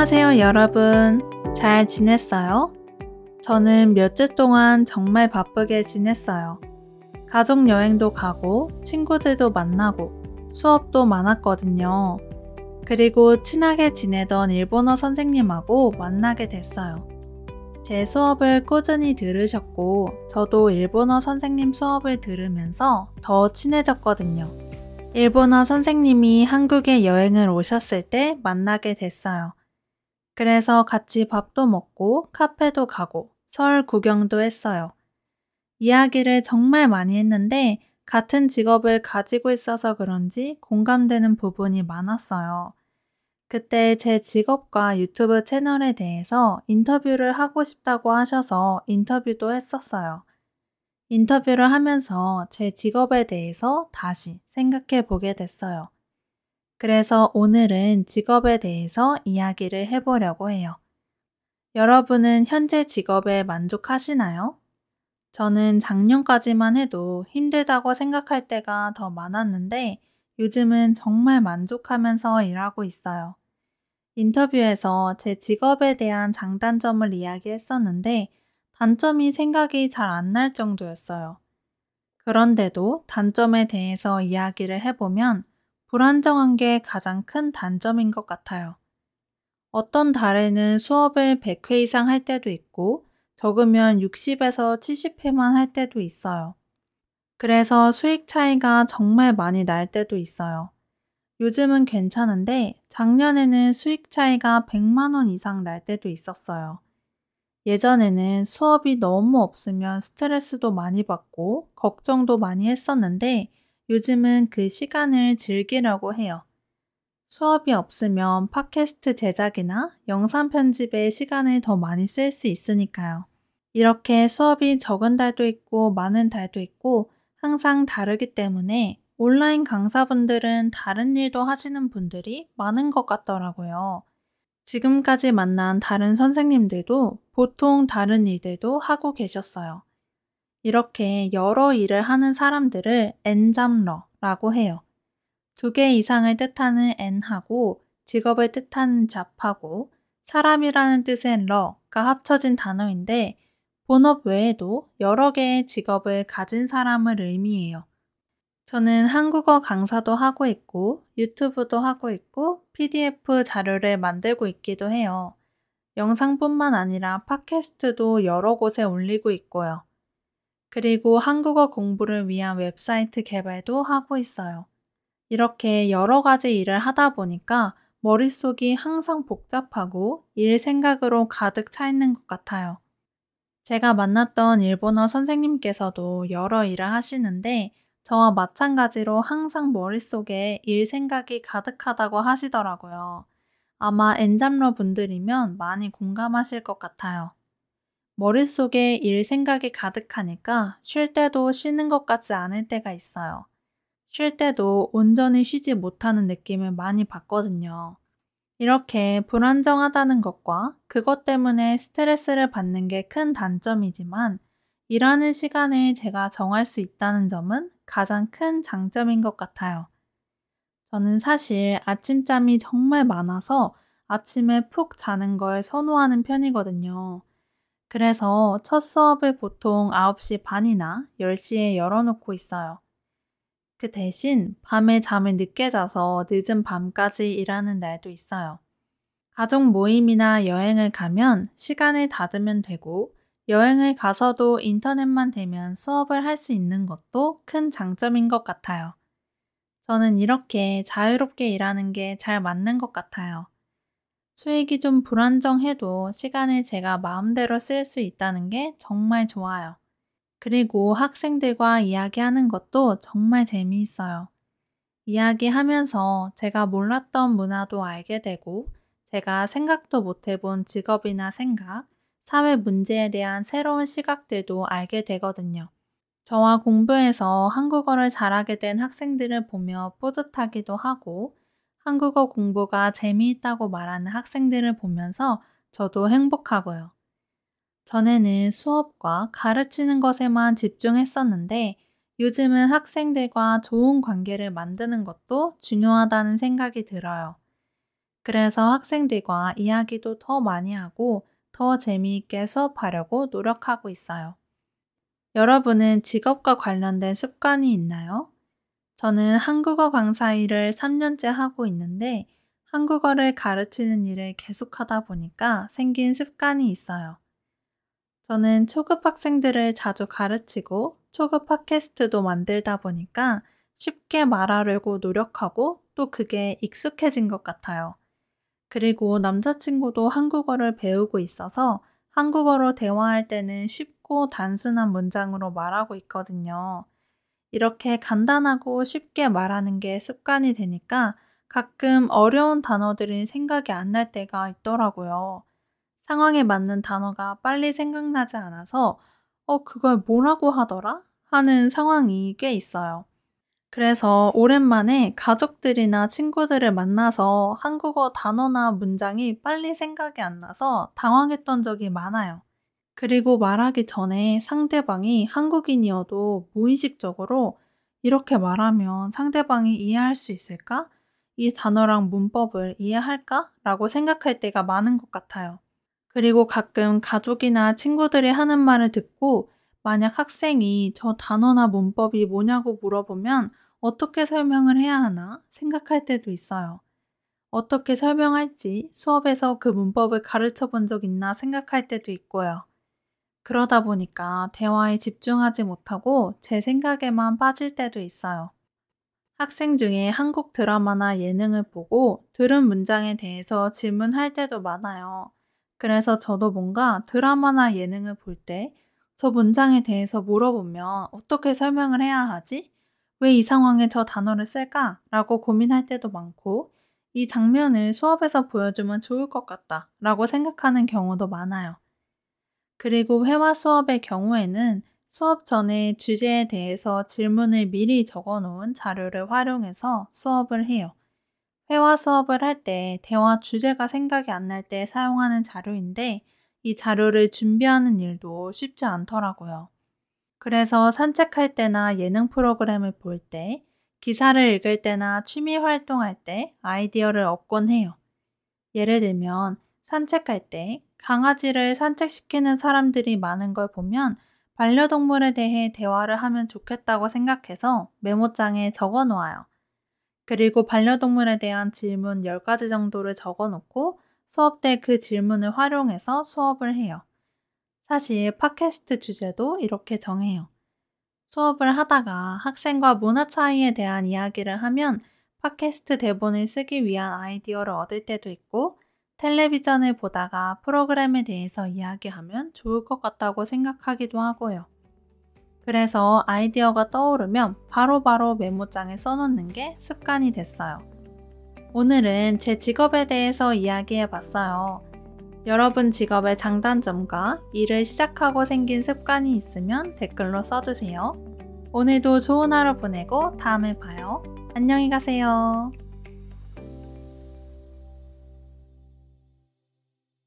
안녕하세요, 여러분. 잘 지냈어요? 저는 몇 주 동안 정말 바쁘게 지냈어요. 가족 여행도 가고, 친구들도 만나고, 수업도 많았거든요. 그리고 친하게 지내던 일본어 선생님하고 만나게 됐어요. 제 수업을 꾸준히 들으셨고, 저도 일본어 선생님 수업을 들으면서 더 친해졌거든요. 일본어 선생님이 한국에 여행을 오셨을 때 만나게 됐어요. 그래서 같이 밥도 먹고 카페도 가고 설 구경도 했어요. 이야기를 정말 많이 했는데 같은 직업을 가지고 있어서 그런지 공감되는 부분이 많았어요. 그때 제 직업과 유튜브 채널에 대해서 인터뷰를 하고 싶다고 하셔서 인터뷰도 했었어요. 인터뷰를 하면서 제 직업에 대해서 다시 생각해 보게 됐어요. 그래서 오늘은 직업에 대해서 이야기를 해보려고 해요. 여러분은 현재 직업에 만족하시나요? 저는 작년까지만 해도 힘들다고 생각할 때가 더 많았는데 요즘은 정말 만족하면서 일하고 있어요. 인터뷰에서 제 직업에 대한 장단점을 이야기했었는데 단점이 생각이 잘 안 날 정도였어요. 그런데도 단점에 대해서 이야기를 해보면 불안정한 게 가장 큰 단점인 것 같아요. 어떤 달에는 수업을 100회 이상 할 때도 있고 적으면 60에서 70회만 할 때도 있어요. 그래서 수익 차이가 정말 많이 날 때도 있어요. 요즘은 괜찮은데 작년에는 수익 차이가 100만원 이상 날 때도 있었어요. 예전에는 수업이 너무 없으면 스트레스도 많이 받고 걱정도 많이 했었는데 요즘은 그 시간을 즐기려고 해요. 수업이 없으면 팟캐스트 제작이나 영상 편집에 시간을 더 많이 쓸 수 있으니까요. 이렇게 수업이 적은 달도 있고 많은 달도 있고 항상 다르기 때문에 온라인 강사분들은 다른 일도 하시는 분들이 많은 것 같더라고요. 지금까지 만난 다른 선생님들도 보통 다른 일들도 하고 계셨어요. 이렇게 여러 일을 하는 사람들을 엔잡러라고 해요. 두 개 이상을 뜻하는 엔하고 직업을 뜻하는 잡하고 사람이라는 뜻의 러가 합쳐진 단어인데 본업 외에도 여러 개의 직업을 가진 사람을 의미해요. 저는 한국어 강사도 하고 있고 유튜브도 하고 있고 PDF 자료를 만들고 있기도 해요. 영상뿐만 아니라 팟캐스트도 여러 곳에 올리고 있고요. 그리고 한국어 공부를 위한 웹사이트 개발도 하고 있어요. 이렇게 여러 가지 일을 하다 보니까 머릿속이 항상 복잡하고 일 생각으로 가득 차 있는 것 같아요. 제가 만났던 일본어 선생님께서도 여러 일을 하시는데 저와 마찬가지로 항상 머릿속에 일 생각이 가득하다고 하시더라고요. 아마 엔잡러 분들이면 많이 공감하실 것 같아요. 머릿속에 일 생각이 가득하니까 쉴 때도 쉬는 것 같지 않을 때가 있어요. 쉴 때도 온전히 쉬지 못하는 느낌을 많이 받거든요. 이렇게 불안정하다는 것과 그것 때문에 스트레스를 받는 게 큰 단점이지만 일하는 시간을 제가 정할 수 있다는 점은 가장 큰 장점인 것 같아요. 저는 사실 아침잠이 정말 많아서 아침에 푹 자는 걸 선호하는 편이거든요. 그래서 첫 수업을 보통 9시 반이나 10시에 열어놓고 있어요. 그 대신 밤에 잠을 늦게 자서 늦은 밤까지 일하는 날도 있어요. 가족 모임이나 여행을 가면 시간을 닫으면 되고 여행을 가서도 인터넷만 되면 수업을 할 수 있는 것도 큰 장점인 것 같아요. 저는 이렇게 자유롭게 일하는 게 잘 맞는 것 같아요. 수익이 좀 불안정해도 시간을 제가 마음대로 쓸 수 있다는 게 정말 좋아요. 그리고 학생들과 이야기하는 것도 정말 재미있어요. 이야기하면서 제가 몰랐던 문화도 알게 되고, 제가 생각도 못 해본 직업이나 생각, 사회 문제에 대한 새로운 시각들도 알게 되거든요. 저와 공부해서 한국어를 잘하게 된 학생들을 보며 뿌듯하기도 하고, 한국어 공부가 재미있다고 말하는 학생들을 보면서 저도 행복하고요. 전에는 수업과 가르치는 것에만 집중했었는데 요즘은 학생들과 좋은 관계를 만드는 것도 중요하다는 생각이 들어요. 그래서 학생들과 이야기도 더 많이 하고 더 재미있게 수업하려고 노력하고 있어요. 여러분은 직업과 관련된 습관이 있나요? 저는 한국어 강사 일을 3년째 하고 있는데 한국어를 가르치는 일을 계속하다 보니까 생긴 습관이 있어요. 저는 초급 학생들을 자주 가르치고 초급 팟캐스트도 만들다 보니까 쉽게 말하려고 노력하고 또 그게 익숙해진 것 같아요. 그리고 남자친구도 한국어를 배우고 있어서 한국어로 대화할 때는 쉽고 단순한 문장으로 말하고 있거든요. 이렇게 간단하고 쉽게 말하는 게 습관이 되니까 가끔 어려운 단어들이 생각이 안 날 때가 있더라고요. 상황에 맞는 단어가 빨리 생각나지 않아서 어, 그걸 뭐라고 하더라? 하는 상황이 꽤 있어요. 그래서 오랜만에 가족들이나 친구들을 만나서 한국어 단어나 문장이 빨리 생각이 안 나서 당황했던 적이 많아요. 그리고 말하기 전에 상대방이 한국인이어도 무의식적으로 이렇게 말하면 상대방이 이해할 수 있을까? 이 단어랑 문법을 이해할까? 라고 생각할 때가 많은 것 같아요. 그리고 가끔 가족이나 친구들이 하는 말을 듣고 만약 학생이 저 단어나 문법이 뭐냐고 물어보면 어떻게 설명을 해야 하나 생각할 때도 있어요. 어떻게 설명할지 수업에서 그 문법을 가르쳐 본 적 있나 생각할 때도 있고요. 그러다 보니까 대화에 집중하지 못하고 제 생각에만 빠질 때도 있어요. 학생 중에 한국 드라마나 예능을 보고 들은 문장에 대해서 질문할 때도 많아요. 그래서 저도 뭔가 드라마나 예능을 볼 때 저 문장에 대해서 물어보면 어떻게 설명을 해야 하지? 왜 이 상황에 저 단어를 쓸까? 라고 고민할 때도 많고 이 장면을 수업에서 보여주면 좋을 것 같다 라고 생각하는 경우도 많아요. 그리고 회화 수업의 경우에는 수업 전에 주제에 대해서 질문을 미리 적어 놓은 자료를 활용해서 수업을 해요. 회화 수업을 할 때 대화 주제가 생각이 안 날 때 사용하는 자료인데 이 자료를 준비하는 일도 쉽지 않더라고요. 그래서 산책할 때나 예능 프로그램을 볼 때, 기사를 읽을 때나 취미 활동할 때 아이디어를 얻곤 해요. 예를 들면 산책할 때 강아지를 산책시키는 사람들이 많은 걸 보면 반려동물에 대해 대화를 하면 좋겠다고 생각해서 메모장에 적어 놓아요. 그리고 반려동물에 대한 질문 10가지 정도를 적어 놓고 수업 때 그 질문을 활용해서 수업을 해요. 사실 팟캐스트 주제도 이렇게 정해요. 수업을 하다가 학생과 문화 차이에 대한 이야기를 하면 팟캐스트 대본을 쓰기 위한 아이디어를 얻을 때도 있고 텔레비전을 보다가 프로그램에 대해서 이야기하면 좋을 것 같다고 생각하기도 하고요. 그래서 아이디어가 떠오르면 바로바로 바로 메모장에 써놓는 게 습관이 됐어요. 오늘은 제 직업에 대해서 이야기해 봤어요. 여러분 직업의 장단점과 일을 시작하고 생긴 습관이 있으면 댓글로 써주세요. 오늘도 좋은 하루 보내고 다음에 봐요. 안녕히 가세요.